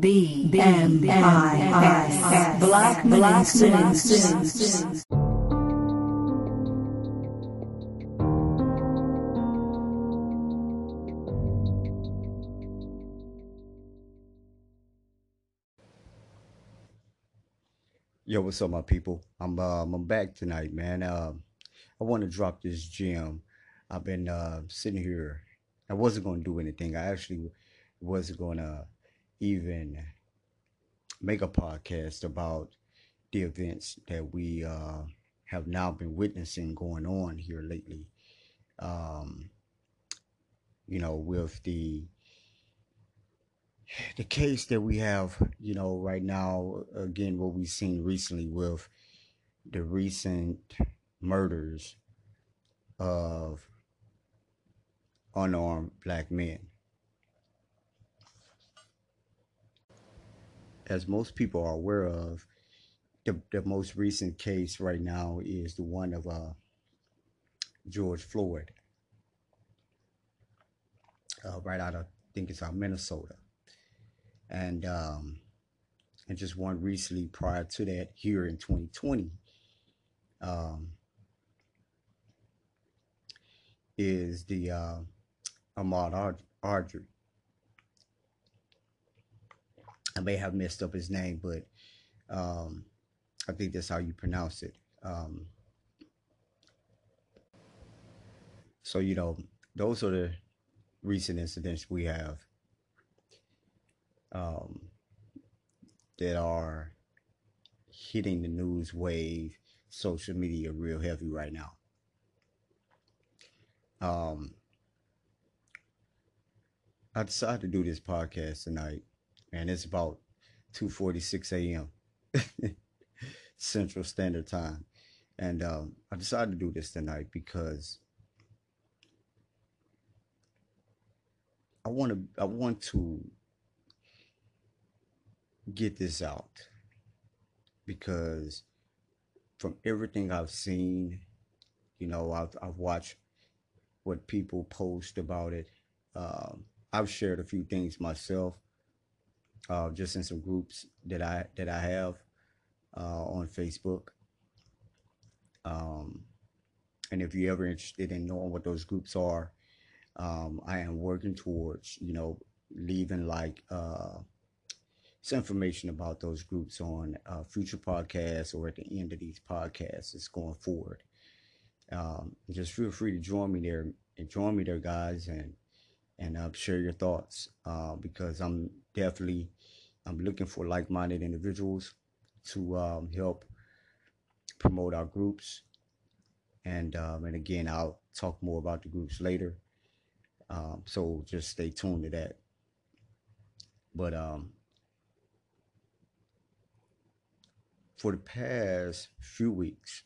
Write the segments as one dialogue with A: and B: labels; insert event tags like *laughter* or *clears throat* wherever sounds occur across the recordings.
A: B M I S Black Black Citizens.
B: Yo, what's up, my people? I'm um, I'm back tonight, man. Um, I want to drop this gem. I've been uh, sitting here. I wasn't going to do anything. I actually wasn't going to even make a podcast about the events that we uh, have now been witnessing going on here lately. Um, you know, with the the case that we have, you know, right now, again, what we've seen recently with the recent murders of unarmed black men. As most people are aware of, the, the most recent case right now is the one of uh, George Floyd, uh, right out of, I think it's out Minnesota and um, and just one recently prior to that here in 2020 um, is the uh, Ahmaud Arbery. I may have messed up his name, but um, I think that's how you pronounce it. Um, so you know, those are the recent incidents we have um, that are hitting the news wave, social media real heavy right now. Um, I decided to do this podcast tonight, and it's about 2:46 a.m. *laughs* Central Standard Time, and um, I decided to do this tonight because I want to I want to get this out because from everything I've seen, you know, I've, I've watched what people post about it. Um, I've shared a few things myself, uh, just in some groups that I that I have uh, on Facebook. Um, and if you're ever interested in knowing what those groups are, um, I am working towards, you know, leaving like uh, some information about those groups on uh, future podcasts or at the end of these podcasts that's going forward. Um, just feel free to join me there and join me there, guys, and and uh, share your thoughts uh, because I'm definitely I'm looking for like-minded individuals to um, help promote our groups. And um, and again, I'll talk more about the groups later. Um, so just stay tuned to that. But um, for the past few weeks,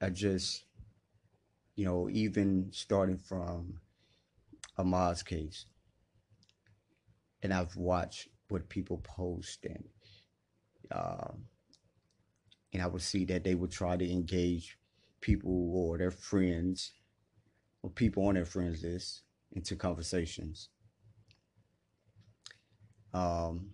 B: I just, you know, even starting from Ahmaud's case, and I've watched what people post and um, and I would see that they would try to engage people or their friends or people on their friends list into conversations. Um,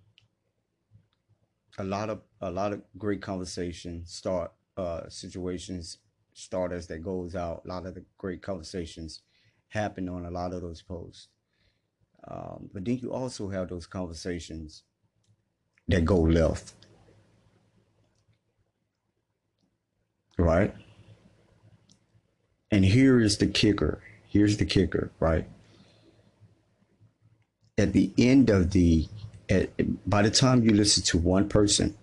B: a lot of a lot of great conversations start uh, situations start as that goes out. A lot of the great conversations happen on a lot of those posts. Um, but then you also have those conversations that go left. Right? And here is the kicker. Here's the kicker, right? At the end of the at, by the time you listen to one person,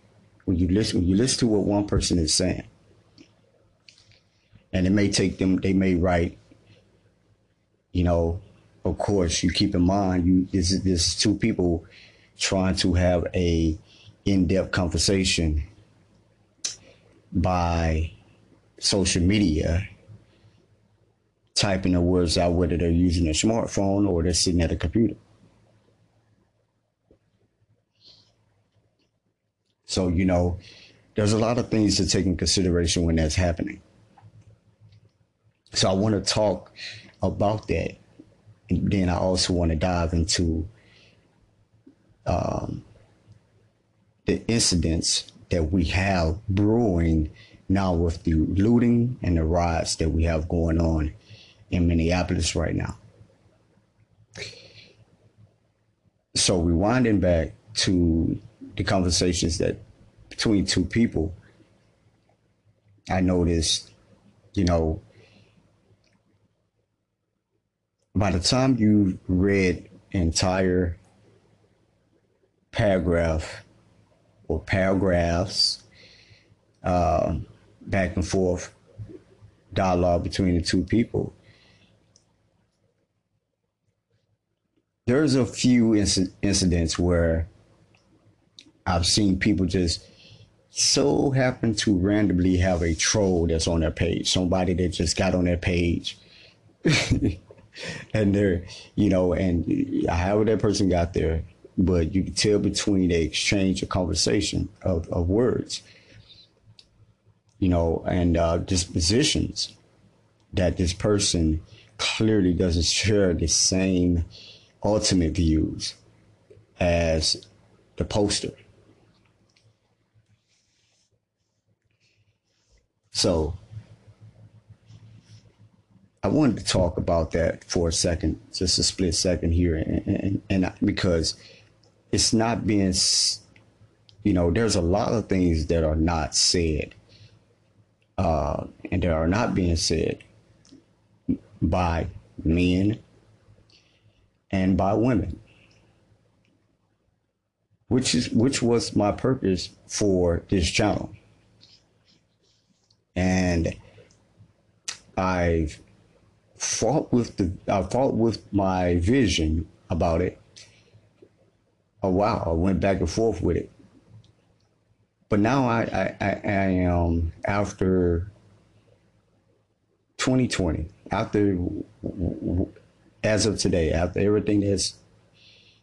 B: when you listen, when you listen to what one person is saying, and it may take them, they may write, you know, of course, you keep in mind, you this is this is two people trying to have a in-depth conversation by social media, typing the words out, whether they're using a smartphone or they're sitting at a computer. So, you know, there's a lot of things to take in consideration when that's happening. So I want to talk about that. And then I also want to dive into um, the incidents that we have brewing now with the looting and the riots that we have going on in Minneapolis right now. So rewinding back to the conversations that between two people, I noticed, you know, by the time you read entire paragraph or paragraphs uh, back and forth dialogue between the two people there's a few inc- incidents where I've seen people just so happen to randomly have a troll that's on their page, somebody that just got on their page. *laughs* and they're, you know, and however that person got there, but you can tell between the exchange of conversation of, of words, you know, and uh, dispositions that this person clearly doesn't share the same ultimate views as the poster. So I wanted to talk about that for a second, just a split second here, and, and, and because it's not being, you know, there's a lot of things that are not said, uh, and that are not being said by men and by women which is which was my purpose for this channel. And i fought with the i fought with my vision about it oh, a while i went back and forth with it but now i i, I, I am after 2020 after as of today, after everything that's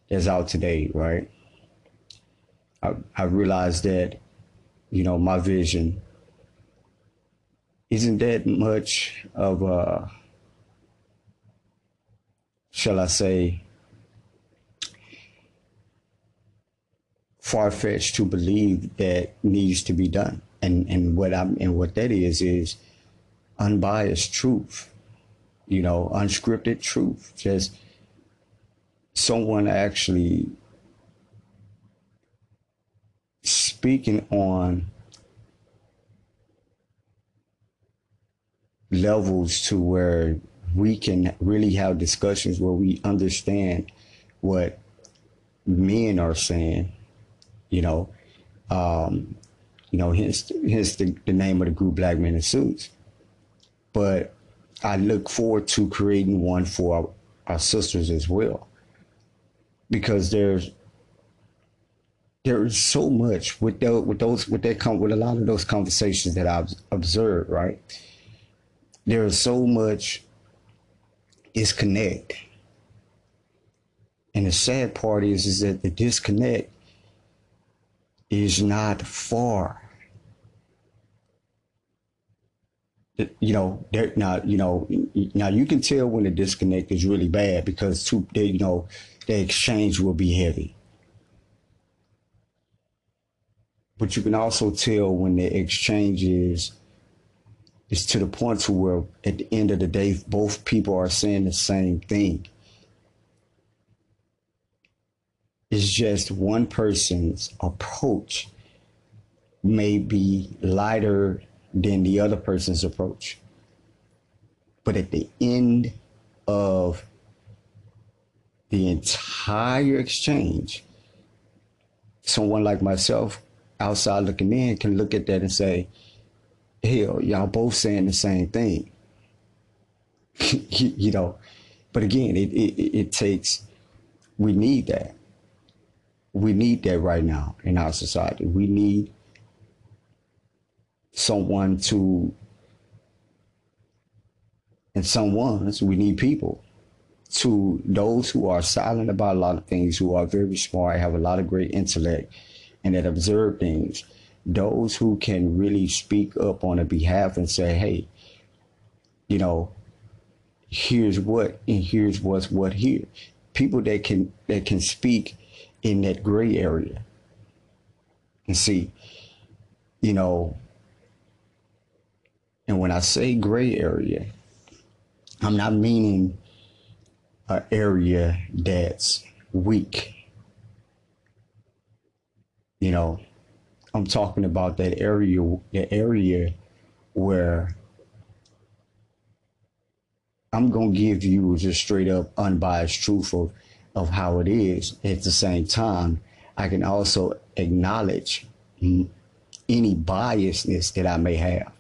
B: that's out today, right? I, I realized that, you know, my vision isn't that much of a, shall I say, far fetched to believe that needs to be done. And and what I'm and what that is is unbiased truth you know, unscripted truth. Just someone actually speaking on levels to where we can really have discussions where we understand what men are saying, you know, um, you know, hence, hence the, the name of the group Black Men in Suits. But I look forward to creating one for our, our sisters as well, because there's there's so much with those with those with that come with a lot of those conversations that I've observed. Right, there is so much disconnect, and the sad part is is that the disconnect is not far you know, not, you know, now you can tell when the disconnect is really bad because they, you know, the exchange will be heavy. But you can also tell when the exchange is is to the point to where at the end of the day both people are saying the same thing. It's just one person's approach may be lighter than the other person's approach. But at the end of the entire exchange, someone like myself outside looking in can look at that and say, hell, y'all both saying the same thing. *laughs* you know, but again, it, it, it takes, we need that. We need that right now in our society. We need someone to, and someone's, we need people to those who are silent about a lot of things, who are very smart, have a lot of great intellect, and that observe things. Those who can really speak up on a behalf and say, hey, you know, here's what and here's what's what here. People that can that can speak in that gray area And see, you know, and when I say gray area, I'm not meaning an area that's weak. You know, I'm talking about that area, the area where I'm gonna give you just straight up unbiased truth of, of how it is. At the same time, I can also acknowledge any biasness that I may have.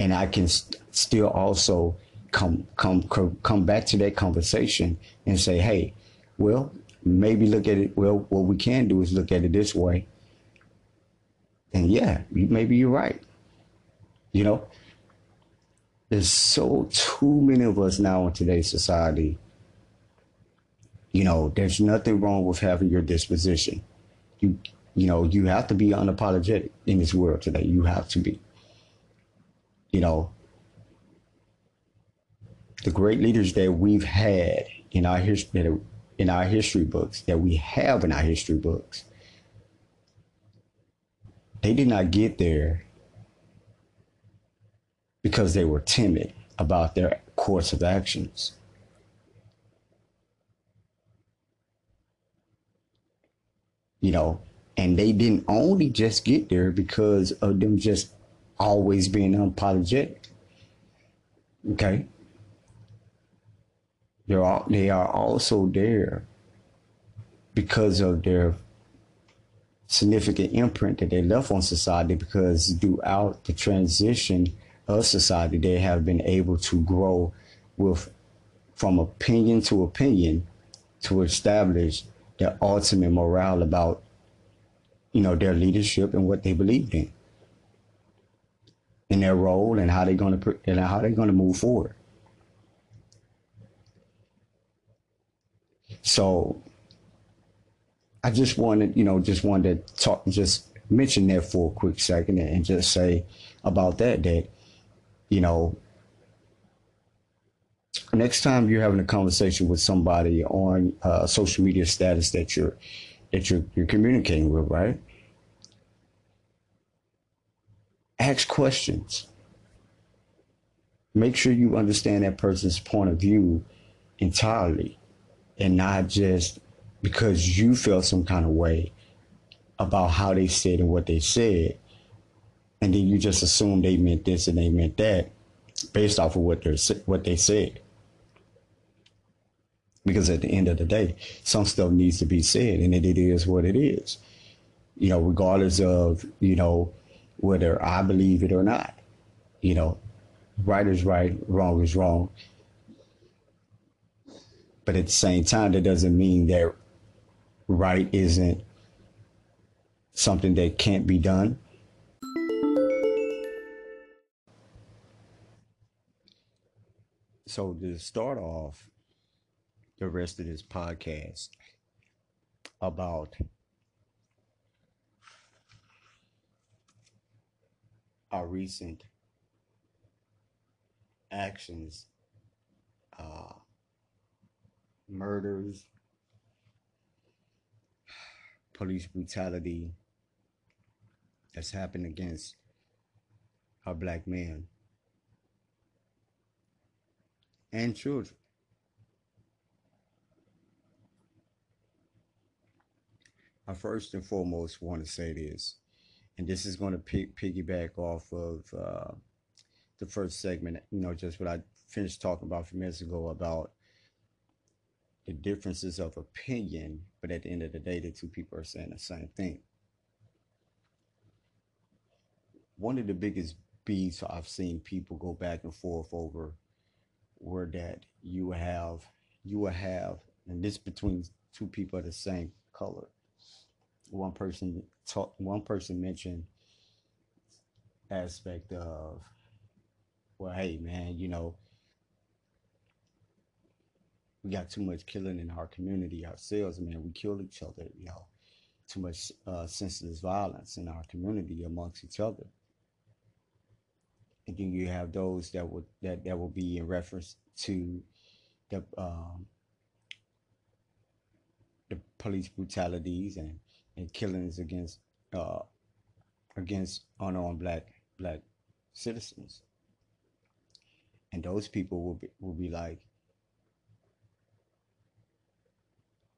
B: And I can st- still also come come come back to that conversation and say, hey, well, maybe look at it. Well, what we can do is look at it this way. And yeah, maybe you're right. You know, there's so too many of us now in today's society. You know, there's nothing wrong with having your disposition. You, you know, you have to be unapologetic in this world today. You have to be. You know, the great leaders that we've had in our history, in our history books, that we have in our history books, they did not get there because they were timid about their course of actions. You know, and they didn't only just get there because of them just always being unapologetic. Okay. They're all, they are also there because of their significant imprint that they left on society because throughout the transition of society they have been able to grow with from opinion to opinion to establish their ultimate morale about you know their leadership and what they believed in. In their role and how they're going to and how they're going to move forward So I just wanted, you know, just wanted to talk, just mention that for a quick second and just say about that, that, you know, next time you're having a conversation with somebody on uh, social media status that you're, that you're, you're communicating with, right? Ask questions. Make sure you understand that person's point of view entirely and not just because you felt some kind of way about how they said and what they said, and then you just assume they meant this and they meant that based off of what they what they said. Because at the end of the day, some stuff needs to be said, and it, is what it is. You know, regardless of you know whether I believe it or not. You know, right is right, wrong is wrong. But at the same time, that doesn't mean that right isn't something that can't be done. So to start off the rest of this podcast about our recent actions uh, murders, police brutality that's happened against our black men and children. I first and foremost want to say this, and this is going to piggyback off of uh, the first segment, you know, just what I finished talking about a few minutes ago about the differences of opinion, but at the end of the day, the two people are saying the same thing. One of the biggest beats I've seen people go back and forth over were that you have you will have and this between two people of the same color. One person talk, one person mentioned aspect of well, hey man, you know, we got too much killing in our community ourselves, man. We kill each other, you know, too much uh, senseless violence in our community amongst each other. And then you have those that would that that will be in reference to the um, the police brutalities and, and killings against uh, against unarmed black black citizens. And those people will be, will be like,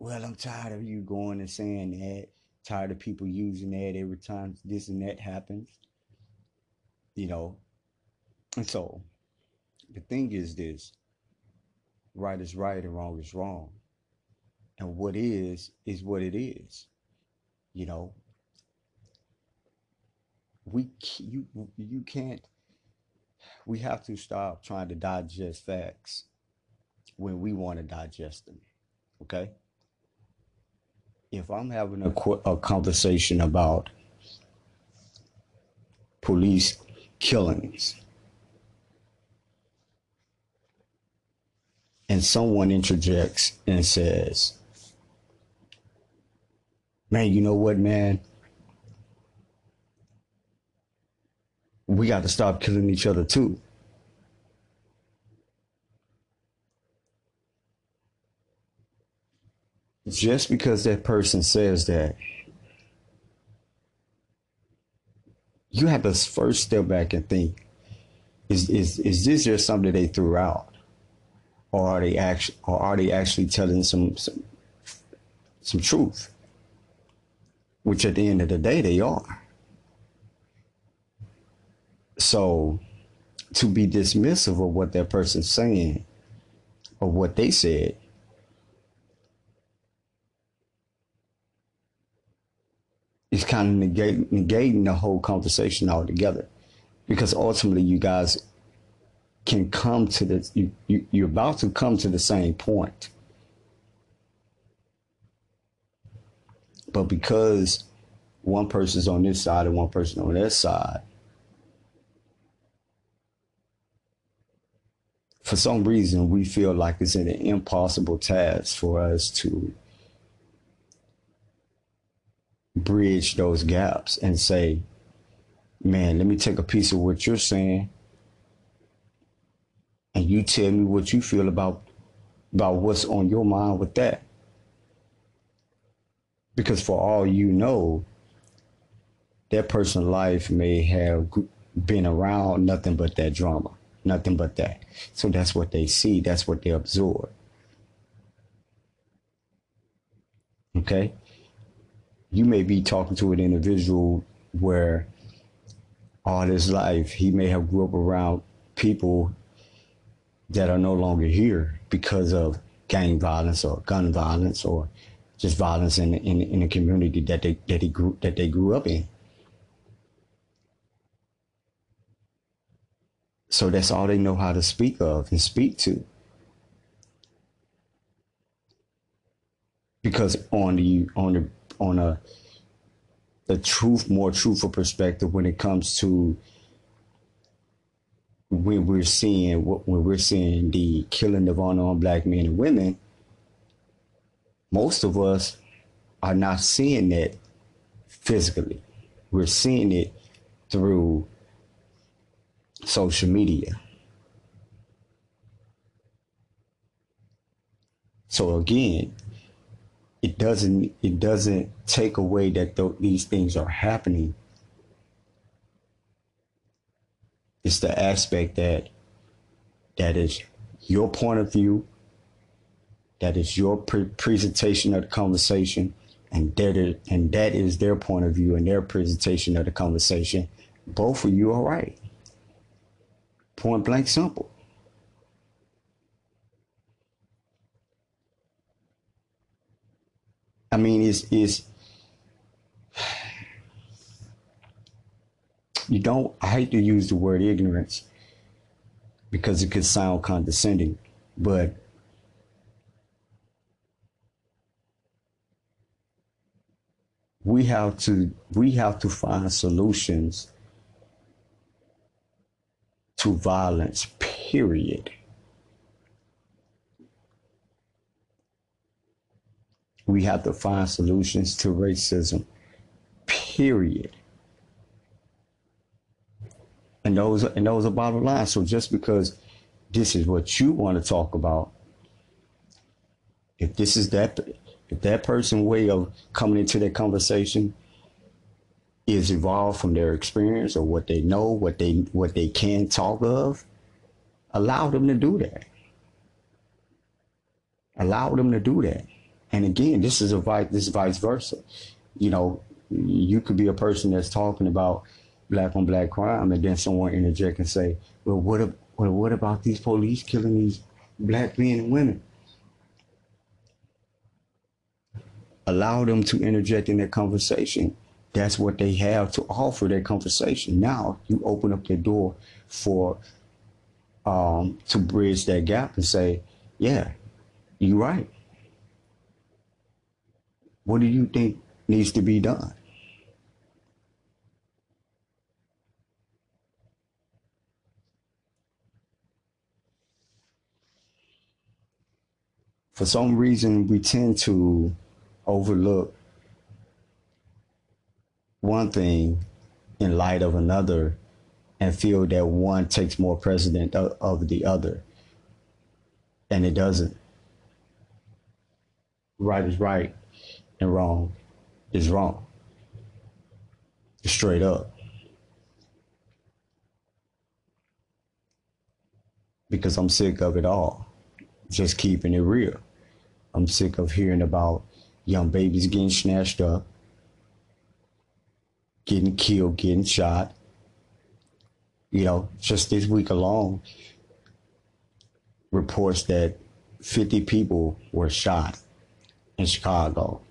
B: well, I'm tired of you going and saying that. Tired of people using that every time this and that happens. You know. And so the thing is this right is right and wrong is wrong. And what is is what it is. You know. We you you can't we have to stop trying to digest facts when we want to digest them. Okay? If I'm having a, a conversation about police killings and someone interjects and says, Man, you know what, man? We got to stop killing each other too. Just because that person says that, you have to first step back and think: Is is is this just something they threw out, or are they actually or are they actually telling some some some truth? Which at the end of the day, they are. So, to be dismissive of what that person's saying, or what they said, is kind of negate, negating the whole conversation altogether. Because ultimately, you guys can come to the, you, you, you're about to come to the same point. But because one person's on this side and one person on that side, for some reason, we feel like it's an impossible task for us to bridge those gaps and say, man, let me take a piece of what you're saying and you tell me what you feel about about what's on your mind with that. Because for all you know, that person's life may have been around nothing but that drama, nothing but that. So that's what they see, that's what they absorb. Okay? You may be talking to an individual where all his life he may have grew up around people that are no longer here because of gang violence or gun violence or just violence in in, in the community that they that he grew that they grew up in. So that's all they know how to speak of and speak to. Because on the on the on a the truth, more truthful perspective when it comes to when we're seeing when we're seeing the killing of unarmed black men and women. Most of us are not seeing that physically. We're seeing it through social media. So again, it doesn't it doesn't take away that th- these things are happening. It's the aspect that that is your point of view, that is your pre- presentation of the conversation, and that is, and that is their point of view and their presentation of the conversation. Both of you are right. Point blank simple. I mean, it's, it's you don't, I hate to use the word ignorance because it could sound condescending, but we have to we have to find solutions to violence period We have to find solutions to racism, period. And those and those are bottom line. So just because this is what you want to talk about, if this is that If that person way of coming into that conversation is evolved from their experience or what they know, what they what they can talk of, allow them to do that. Allow them to do that. And again, this is a vice this is vice versa. You know, you could be a person that's talking about black on black crime, and then someone interject and say, "Well, what well, what about these police killing these black men and women?" Allow them to interject in that conversation. That's what they have to offer that conversation. Now you open up the door for um, to bridge that gap and say, "Yeah, you're right." What do you think needs to be done? for some reason we tend to overlook one thing in light of another and feel that one takes more precedent of the other. And it doesn't. Right is right and wrong is wrong. Straight up. Because i'm sick of it all. Just keeping it real. I'm sick of hearing about young babies getting snatched up, getting killed, getting shot. You know, just this week alone, reports that 50 people were shot in Chicago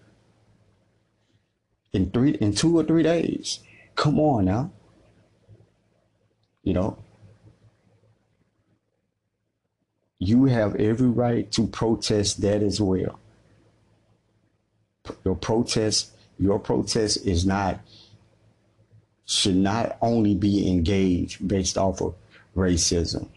B: in three in two or three days. Come on now. You know, you have every right to protest that as well. Your protest, your protest is not should not only be engaged based off of racism.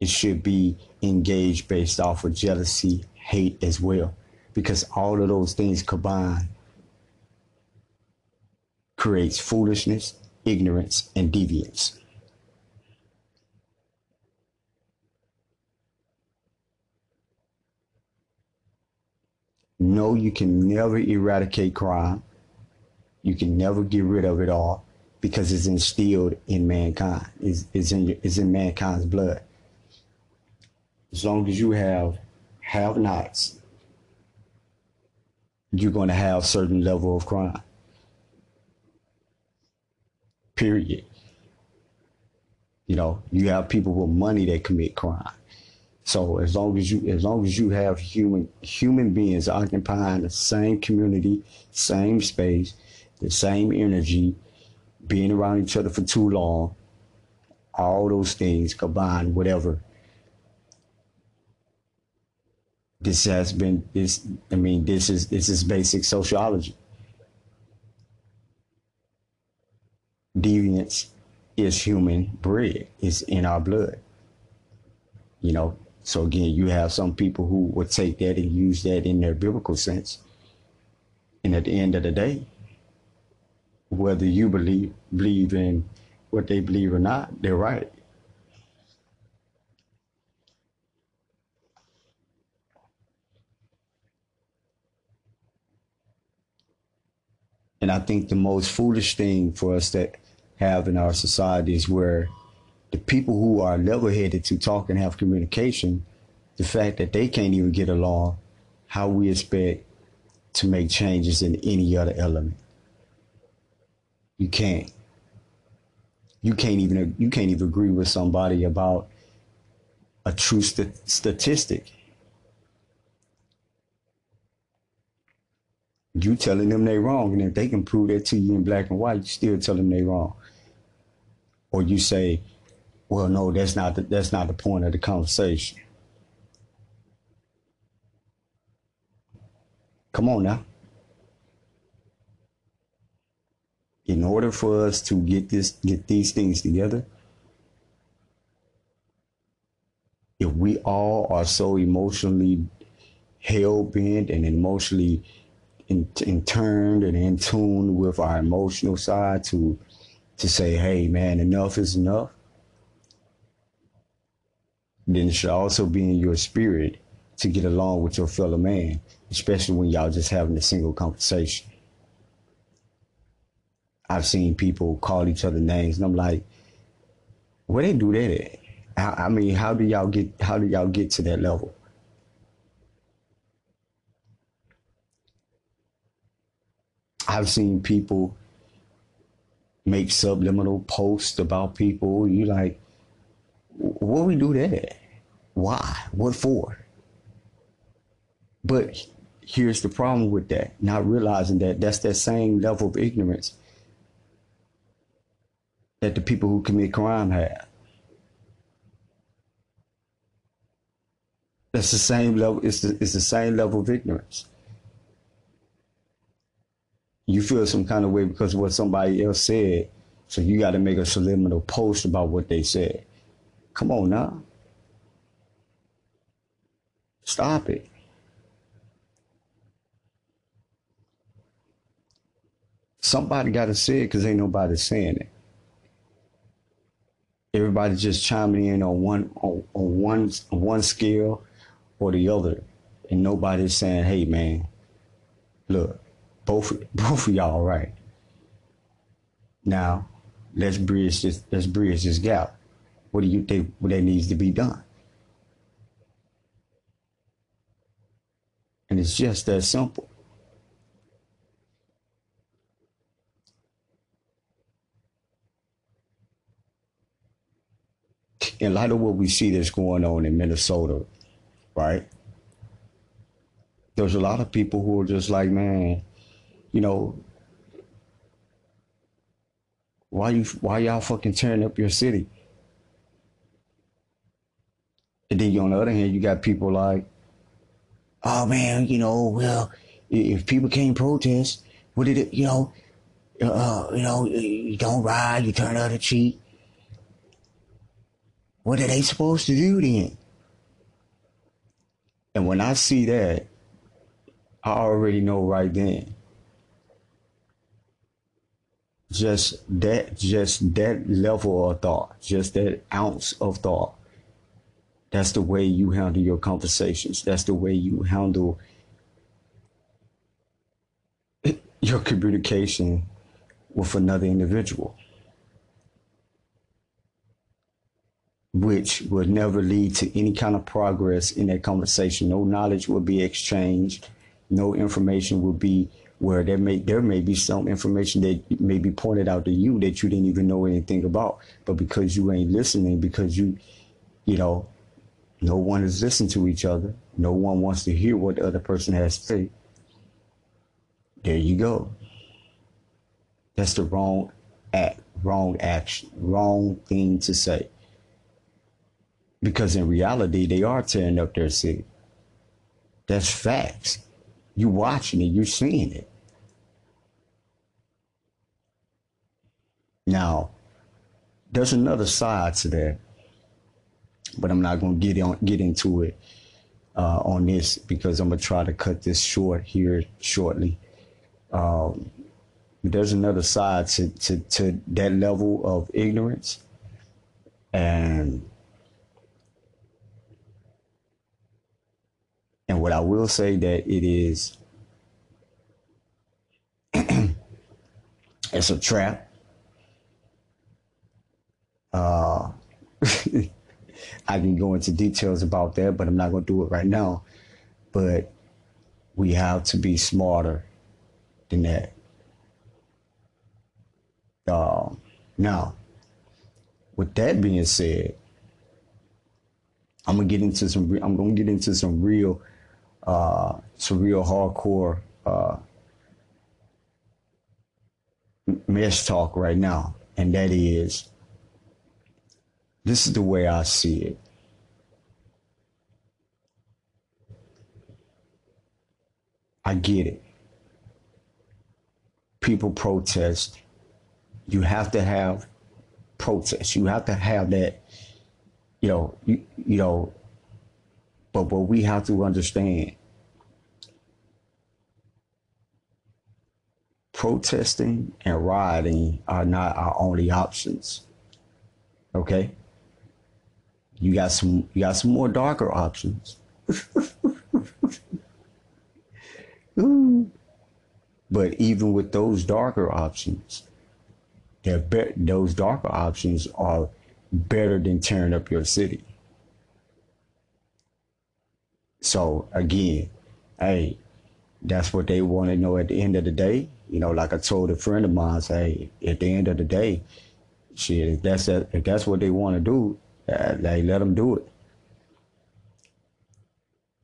B: It should be engaged based off of jealousy, hate as well, because all of those things combined creates foolishness ignorance, and deviance. No, you can never eradicate crime. You can never get rid of it all because it's instilled in mankind. It's, in, in mankind's blood. As long as you have have-nots, you're going to have certain level of crime period. You know, you have people with money that commit crime. So as long as you as long as you have human human beings occupying the same community, same space, the same energy, being around each other for too long, all those things combined, whatever. This has been this I mean, this is this is basic sociology. deviance is human bred. It's in our blood. You know, so again, you have some people who would take that and use that in their biblical sense. And at the end of the day, whether you believe believe in what they believe or not, they're right. And I think the most foolish thing for us that have in our society is where the people who are level headed to talk and have communication, the fact that they can't even get along, how we expect to make changes in any other element. You can't. You can't even you can't even agree with somebody about a true st- statistic. You telling them they wrong, and if they can prove that to you in black and white, you still tell them they wrong or you say, well, no, that's not the, that's not the point of the conversation. Come on now. In order for us to get this get these things together, if we all are so emotionally hell bent and emotionally in, in turned and in tune with our emotional side to to say, hey, man, enough is enough. then it should also be in your spirit to get along with your fellow man, especially when y'all just having a single conversation. I've seen people call each other names, and I'm like, where they do that at? I, I mean, how do y'all get? How do y'all get to that level? I've seen people make subliminal posts about people. You like, what we do that? Why? What for? But here's the problem with that: not realizing that that's that same level of ignorance that the people who commit crime have. That's the same level. It's the, it's the same level of ignorance. You feel some kind of way because of what somebody else said, so you got to make a subliminal post about what they said. Come on now. Stop it. Somebody got to say it because ain't nobody saying it everybody just chiming in on one on, on one one scale or the other, and nobody's saying, "Hey, man, look, both *laughs* both of y'all right." Now, let's bridge this. Let's bridge this gap. What do you think? What that needs to be done? And it's just that simple. in light of what we see that's going on in Minnesota, right? There's a lot of people who are just like, man, you know, why you why y'all fucking tearing up your city? And then you on the other hand, you got people like, oh man, you know, well, if people can't protest, what did it, you know, uh, you know, you don't ride, you turn out other cheek. What are they supposed to do then? And when I see that, I already know right then. Just that, just that level of thought, just that ounce of thought. That's the way you handle your conversations. That's the way you handle your communication with another individual. which would never lead to any kind of progress in that conversation. No knowledge will be exchanged. No information will be where there may there may be some information that may be pointed out to you that you didn't even know anything about. But because you ain't listening, because you, you know, no one is listening to each other. No one wants to hear what the other person has to say. There you go. That's the wrong act, wrong action, wrong thing to say. Because in reality, they are tearing up their city. That's facts. You watching it, you're seeing it. Now, there's another side to that, but I'm not going to get on get into it uh, on this because I'm gonna try to cut this short here shortly. Um, there's another side to, to, to that level of ignorance, and And what I will say that it is, *clears throat* it's a trap. Uh, *laughs* I can go into details about that, but I'm not going to do it right now. But we have to be smarter than that. Uh, now, with that being said, I'm gonna get into some. I'm gonna get into some real uh, some real hardcore uh, mesh talk right now, and that is this is the way I see it. I get it. People protest. You have to have protest. You have to have that, you know, you, you know, but what we have to understand protesting and rioting are not our only options. Okay? You got some you got some more darker options. But even with those darker options, they're be- those darker options are better than tearing up your city. So again, hey, that's what they want to know at the end of the day. You know, like I told a friend of mine, say at the end of the day, shit, if that's a, if that's what they want to do, uh, they let them do it.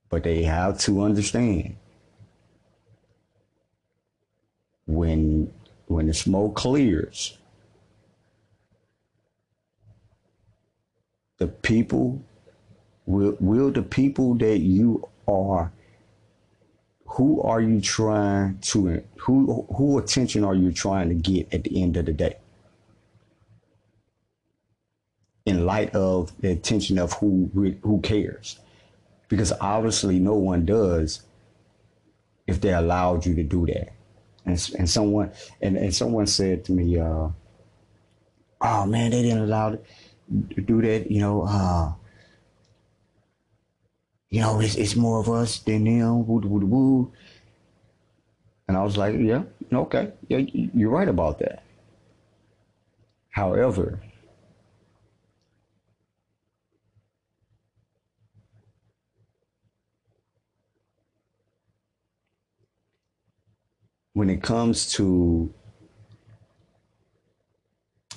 B: But they have to understand when when the smoke clears, the people will will the people that you are who are you trying to who who attention are you trying to get at the end of the day in light of the attention of who who cares because obviously no one does if they allowed you to do that and, and someone and, and someone said to me uh, oh man they didn't allow to do that you know uh, you know, it's, it's more of us than them. Woo, woo, woo. And I was like, yeah, okay, yeah, you're right about that. However, when it comes to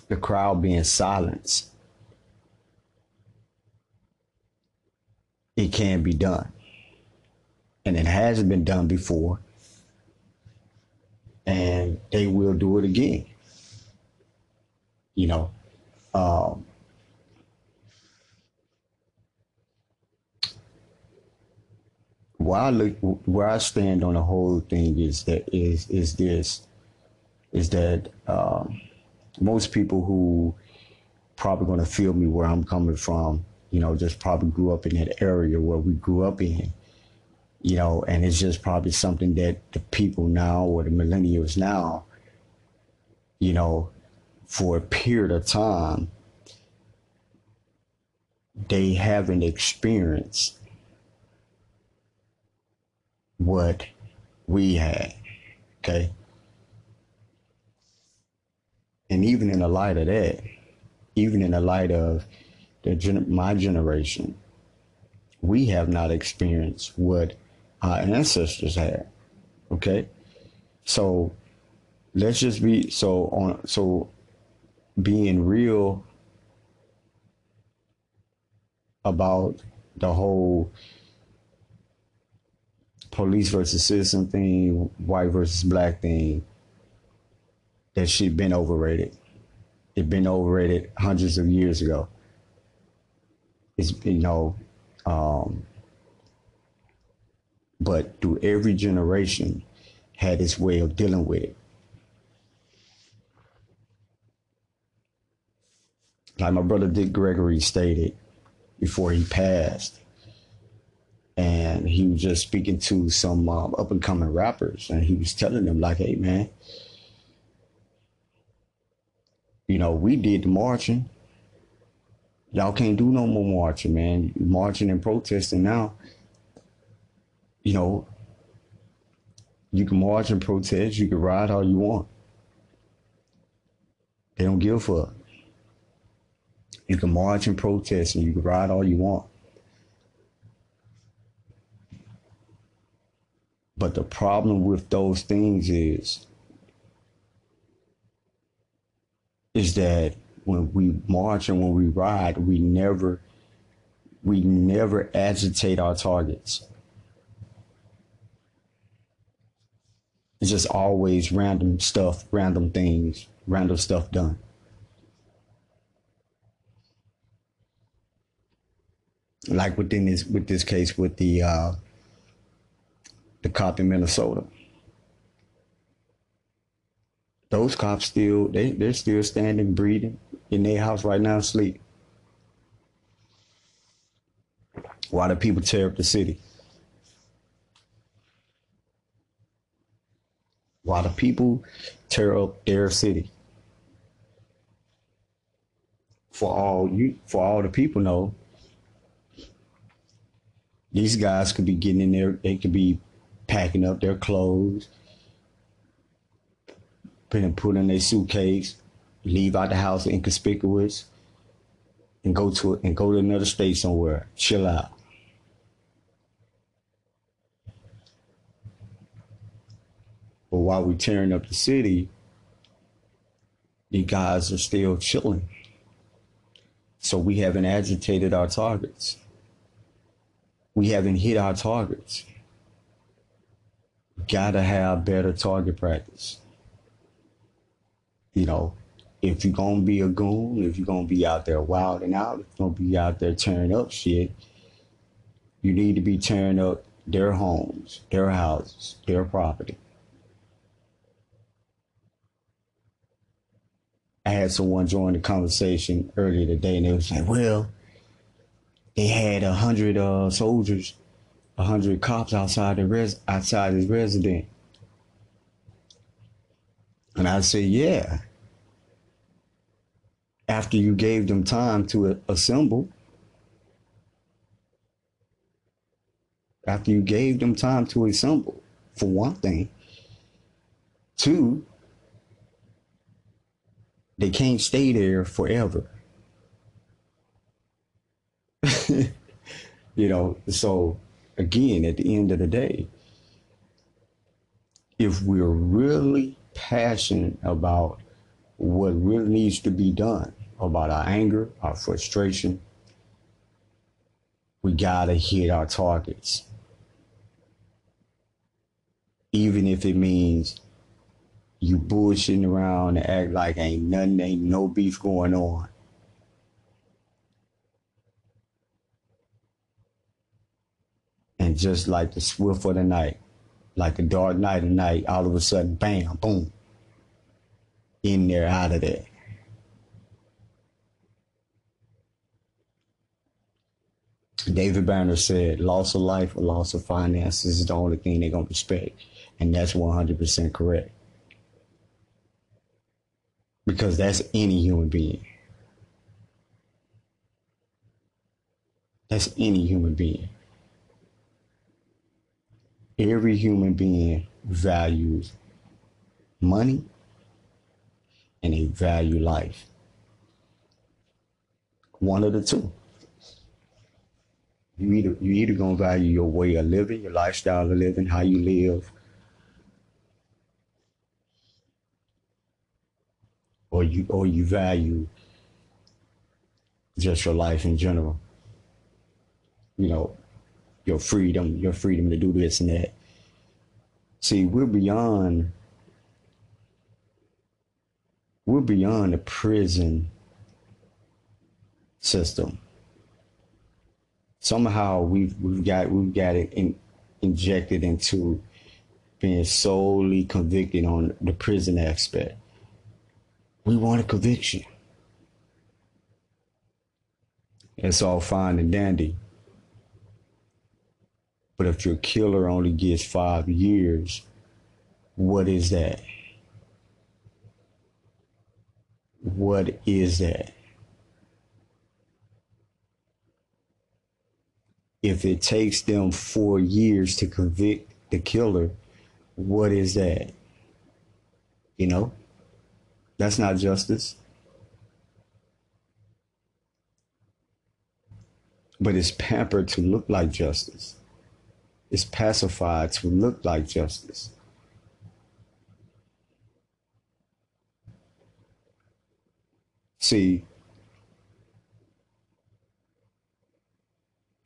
B: the crowd being silenced, it can be done. And it hasn't been done before. And they will do it again. You know, um, where I look, where I stand on the whole thing is that is is this, is that um, most people who probably going to feel me where I'm coming from you know, just probably grew up in that area where we grew up in, you know, and it's just probably something that the people now or the millennials now, you know, for a period of time, they haven't experienced what we had. Okay. And even in the light of that, even in the light of the gen- my generation, we have not experienced what our ancestors had. Okay, so let's just be so on. So being real about the whole police versus citizen thing, white versus black thing, that shit been overrated. It been overrated hundreds of years ago is you know, um, but through every generation had its way of dealing with it. Like my brother Dick Gregory stated before he passed, and he was just speaking to some um, up and coming rappers, and he was telling them like, "Hey, man, you know, we did the marching, Y'all can't do no more marching, man. Marching and protesting now. You know, you can march and protest, you can ride all you want. They don't give a fuck. You can march and protest and you can ride all you want. But the problem with those things is is that when we march and when we ride, we never we never agitate our targets. It's just always random stuff, random things, random stuff done. Like within this with this case with the uh, the cop in Minnesota those cops still they they're still standing, breathing in their house right now, asleep. Why do people tear up the city? Why do people tear up their city? For all you for all the people know, These guys could be getting in there, they could be packing up their clothes, putting put in their suitcase, leave out the house inconspicuous, and go to and go to another state somewhere, chill out. But while we tearing up the city, the guys are still chilling. So we haven't agitated our targets. We haven't hit our targets. Gotta have better target practice. You know, if you're gonna be a goon, if you're gonna be out there wilding out, if you're gonna be out there tearing up shit, you need to be tearing up their homes, their houses, their property. I had someone join the conversation earlier today, and they was like, "Well, they had a hundred uh, soldiers, a hundred cops outside the res outside his residence." And I said, "Yeah." After you gave them time to assemble, after you gave them time to assemble, for one thing. Two, they can't stay there forever. *laughs* you know, so again, at the end of the day, if we're really passionate about what really needs to be done about our anger, our frustration, we gotta hit our targets. Even if it means you bullshitting around and act like ain't nothing, ain't no beef going on. And just like the swift of the night, like the dark night of night, all of a sudden, bam, boom, in there, out of there. David Banner said, loss of life or loss of finances is the only thing they're going to respect. And that's 100% correct because that's any human being. That's any human being. Every human being values money and they value life. One of the two. You either you either gonna value your way of living, your lifestyle of living, how you live, or you or you value just your life in general. You know, your freedom, your freedom to do this and that. See, we're beyond we're beyond the prison system. Somehow we've we've got we've got it in, injected into being solely convicted on the prison aspect. We want a conviction. It's all fine and dandy. But if your killer only gets five years, what is that? What is that? If it takes them four years to convict the killer, what is that? You know? That's not justice. But it's pampered to look like justice. It's pacified to look like justice. See,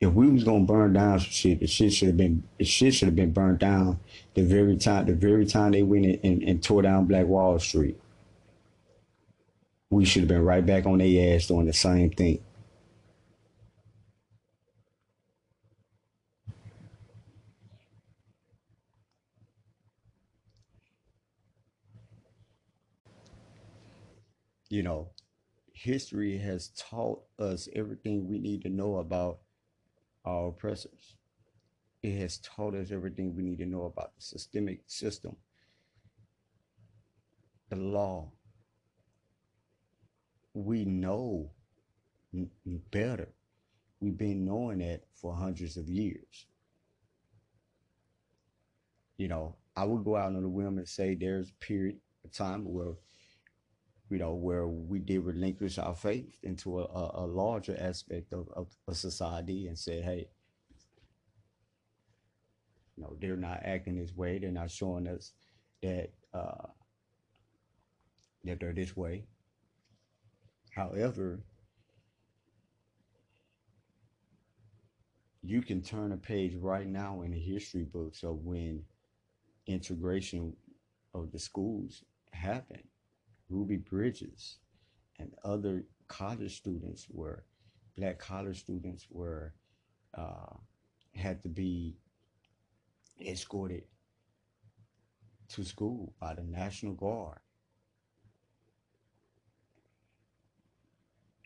B: if we was gonna burn down some shit, the shit should have been the shit should have been burned down the very time the very time they went and, and, and tore down Black Wall Street we should have been right back on their ass doing the same thing. You know, history has taught us everything we need to know about our oppressors. It has taught us everything we need to know about the systemic system, the law, we know better. we've been knowing that for hundreds of years. You know, I would go out on the whim and say there's a period of time where, you know, where we did relinquish our faith into a, a, larger aspect of, of a society and said, hey, you know, they're not acting this way. They're not showing us that uh, that they're this way. However, you can turn a page right now in the history books of when integration of the schools happened. Ruby Bridges and other college students were, black college students were, uh, had to be escorted to school by the National Guard.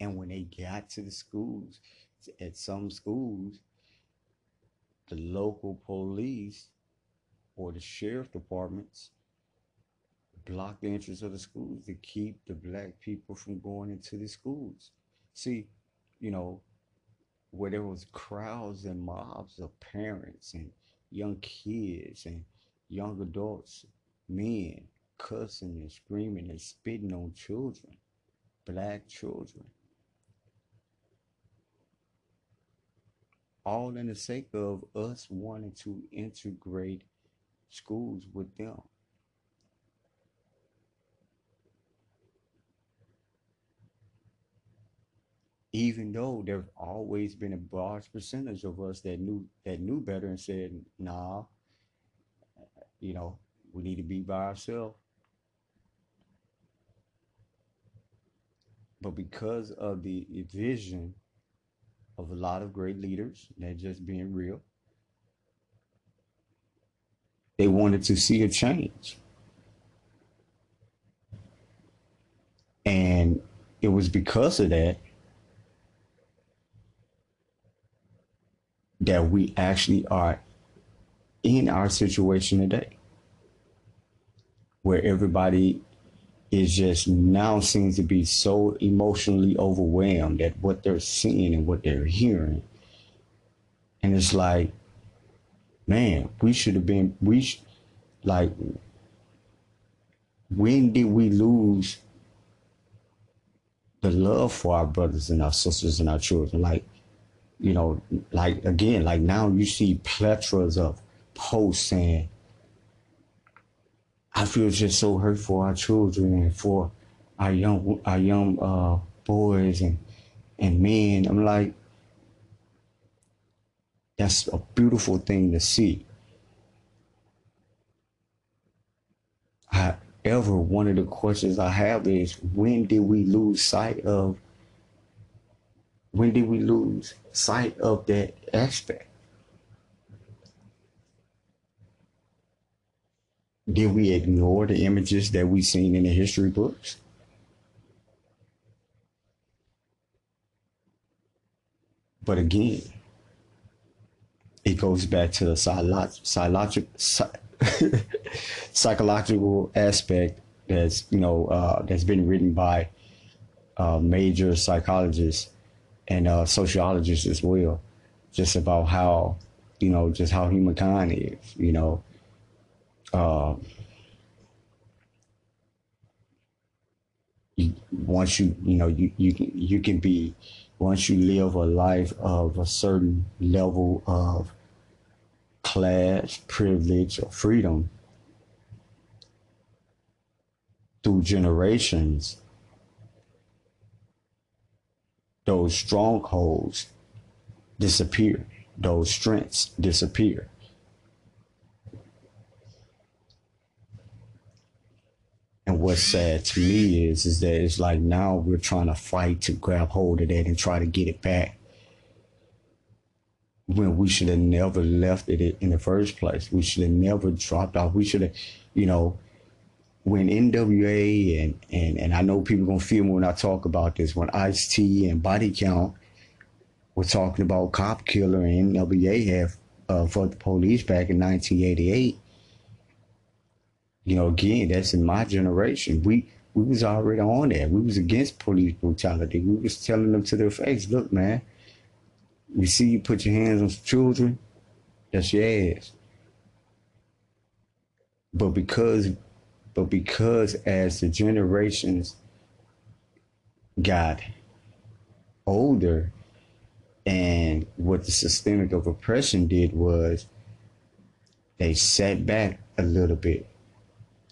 B: And when they got to the schools, at some schools, the local police or the sheriff departments block the entrance of the schools to keep the black people from going into the schools. See, you know, where there was crowds and mobs of parents and young kids and young adults, men cussing and screaming and spitting on children, black children. All in the sake of us wanting to integrate schools with them. Even though there's always been a large percentage of us that knew that knew better and said, nah, you know, we need to be by ourselves. But because of the vision of a lot of great leaders, that just being real, they wanted to see a change. And it was because of that that we actually are in our situation today, where everybody is just now seems to be so emotionally overwhelmed at what they're seeing and what they're hearing. And it's like, man, we should have been, we, sh- like, when did we lose the love for our brothers and our sisters and our children? Like, you know, like, again, like now you see plethoras of posts saying, I feel just so hurt for our children and for our young, our young uh, boys and, and men. I'm like, that's a beautiful thing to see. However, one of the questions I have is when did we lose sight of when did we lose sight of that aspect? Did we ignore the images that we've seen in the history books? But again, it goes back to the psychological *laughs* psychological aspect that's you know uh, that's been written by uh, major psychologists and uh, sociologists as well, just about how you know just how humankind is. You know, uh, once you you know you you you can be once you live a life of a certain level of class, privilege, or freedom through generations, those strongholds disappear, those strengths disappear. And what's sad to me is, is that it's like now we're trying to fight to grab hold of that and try to get it back when we should have never left it in the first place. We should have never dropped off. We should have, you know, when NWA and and and I know people gonna feel me when I talk about this. When Ice T and Body Count were talking about Cop Killer and NWA have uh, for the police back in 1988. You know, again, that's in my generation. We we was already on that. We was against police brutality. We was telling them to their face, look, man, You see, you put your hands on children, that's your ass. But because, but because as the generations got older, and what the systemic of oppression did was they sat back a little bit.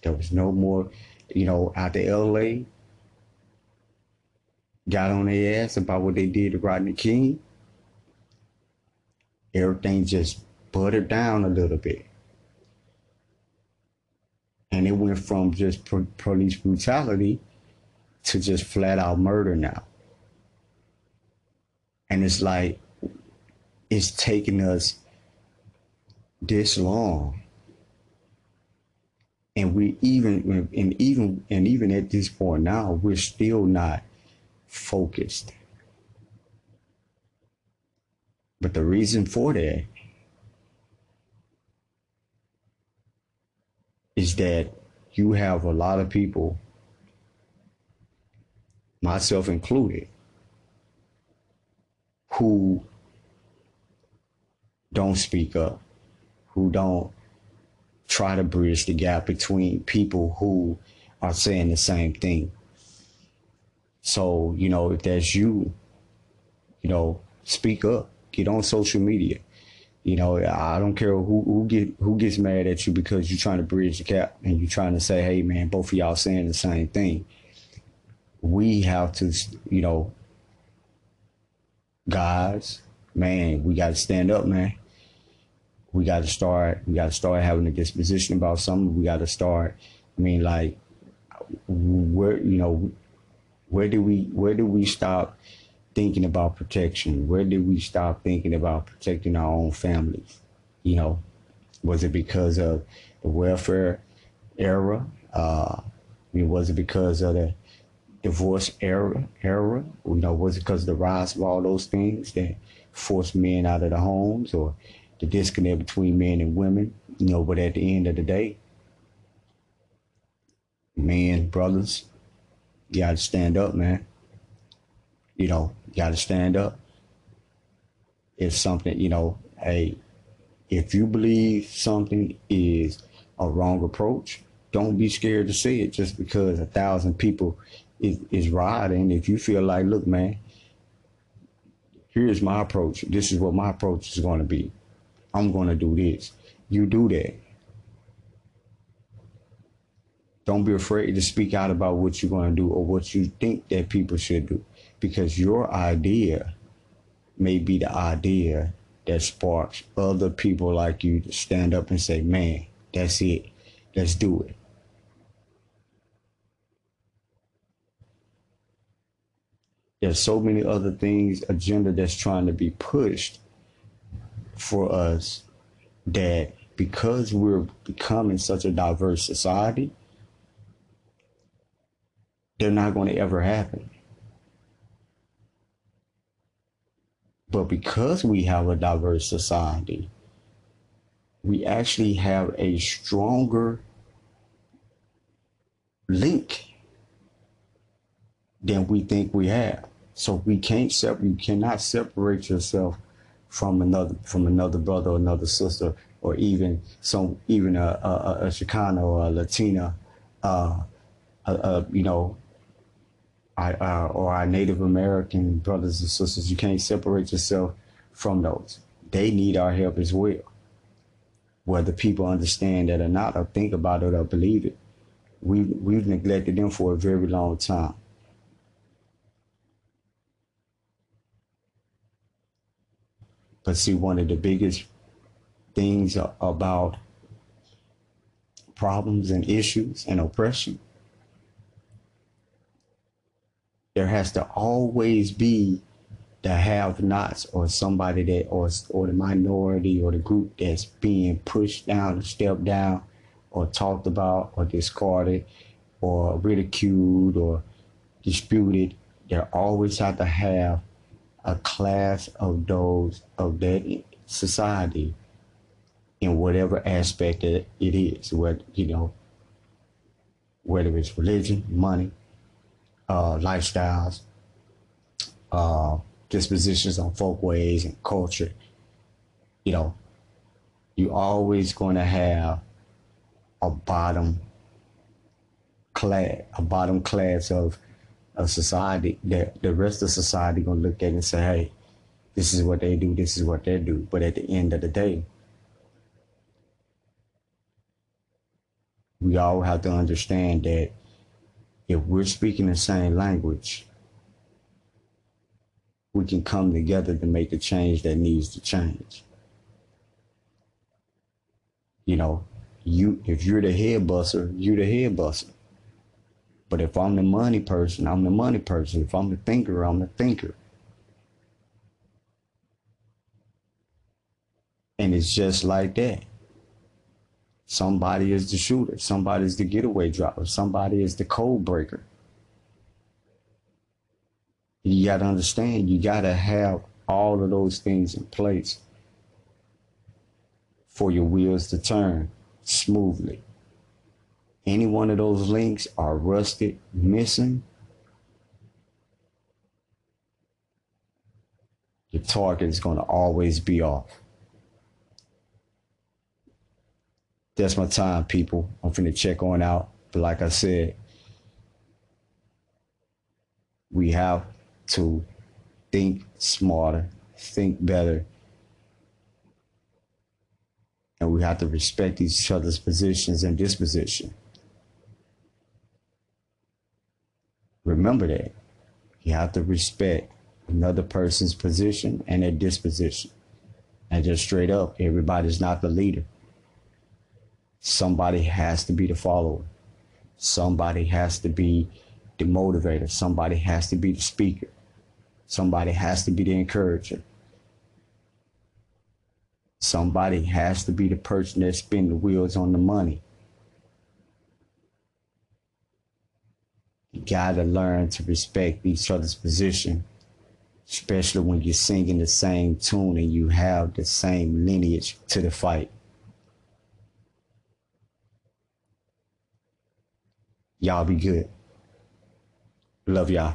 B: There was no more, you know, out the LA, got on their ass about what they did to Rodney King. Everything just buttered down a little bit. And it went from just police brutality to just flat out murder now. And it's like, it's taking us this long. And we even, and even, and even at this point now, we're still not focused. But the reason for that is that you have a lot of people, myself included, who don't speak up, who don't try to bridge the gap between people who are saying the same thing. So, you know, if that's you, you know, speak up, get on social media. You know, I don't care who, who get who gets mad at you because you're trying to bridge the gap and you're trying to say, hey man, both of y'all saying the same thing. We have to, you know, guys, man, we got to stand up, man. We got to start. We got to start having a disposition about something. We got to start. I mean, like, where you know, where do we where do we stop thinking about protection? Where did we stop thinking about protecting our own families? You know, was it because of the welfare era? Uh, I mean, was it because of the divorce era era? You know, was it because of the rise of all those things that forced men out of the homes or the disconnect between men and women? You know, but at the end of the day, men, brothers, you gotta stand up, man. You know, you gotta stand up. It's something, you know, hey, if you believe something is a wrong approach, don't be scared to say it just because a thousand people is, is riding. If you feel like, look, man, here's my approach. This is what my approach is going to be. I'm going to do this. You do that. Don't be afraid to speak out about what you're going to do or what you think that people should do because your idea may be the idea that sparks other people like you to stand up and say, man, that's it. Let's do it. there's so many other things agenda that's trying to be pushed for us that because we're becoming such a diverse society they're not going to ever happen but because we have a diverse society we actually have a stronger link than we think we have so we can't separate. You cannot separate yourself from another from another brother or another sister or even some even a a, a Chicana or a Latina, uh, a, a, you know, Uh, or our Native American brothers and sisters. You can't separate yourself from those. They need our help as well. Whether people understand that or not, or think about it or believe it, we we've neglected them for a very long time. But see, one of the biggest things about problems and issues and oppression, there has to always be the have-nots or somebody that or or the minority or the group that's being pushed down stepped down or talked about or discarded or ridiculed or disputed. There always have to have a class of those of that society in whatever aspect that it is, whether you know, whether it's religion, money, uh, lifestyles, uh, dispositions on folkways and culture, you know, you're always going to have a bottom class, a bottom class of of society that the rest of society gonna look at and say, hey, this is what they do, this is what they do. But at the end of the day, we all have to understand that if we're speaking the same language, we can come together to make the change that needs to change. You know, you if you're the head buster, you're the head buster. But if I'm the money person, I'm the money person. If I'm the thinker, I'm the thinker. And it's just like that. Somebody is the shooter. Somebody is the getaway driver. Somebody is the code breaker. You got to understand, you got to have all of those things in place for your wheels to turn smoothly. Any one of those links are rusted, missing, your target is going to always be off. That's my time, people. I'm finna check on out. But like I said, we have to think smarter, think better, and we have to respect each other's positions and disposition. Remember that. You have to respect another person's position and their disposition. And just straight up, everybody's not the leader. Somebody has to be the follower. Somebody has to be the motivator. Somebody has to be the speaker. Somebody has to be the encourager. Somebody has to be the person that spin the wheels on the money. You gotta learn to respect each other's position, especially when you're singing the same tune and you have the same lineage to the fight. Y'all be good. Love y'all.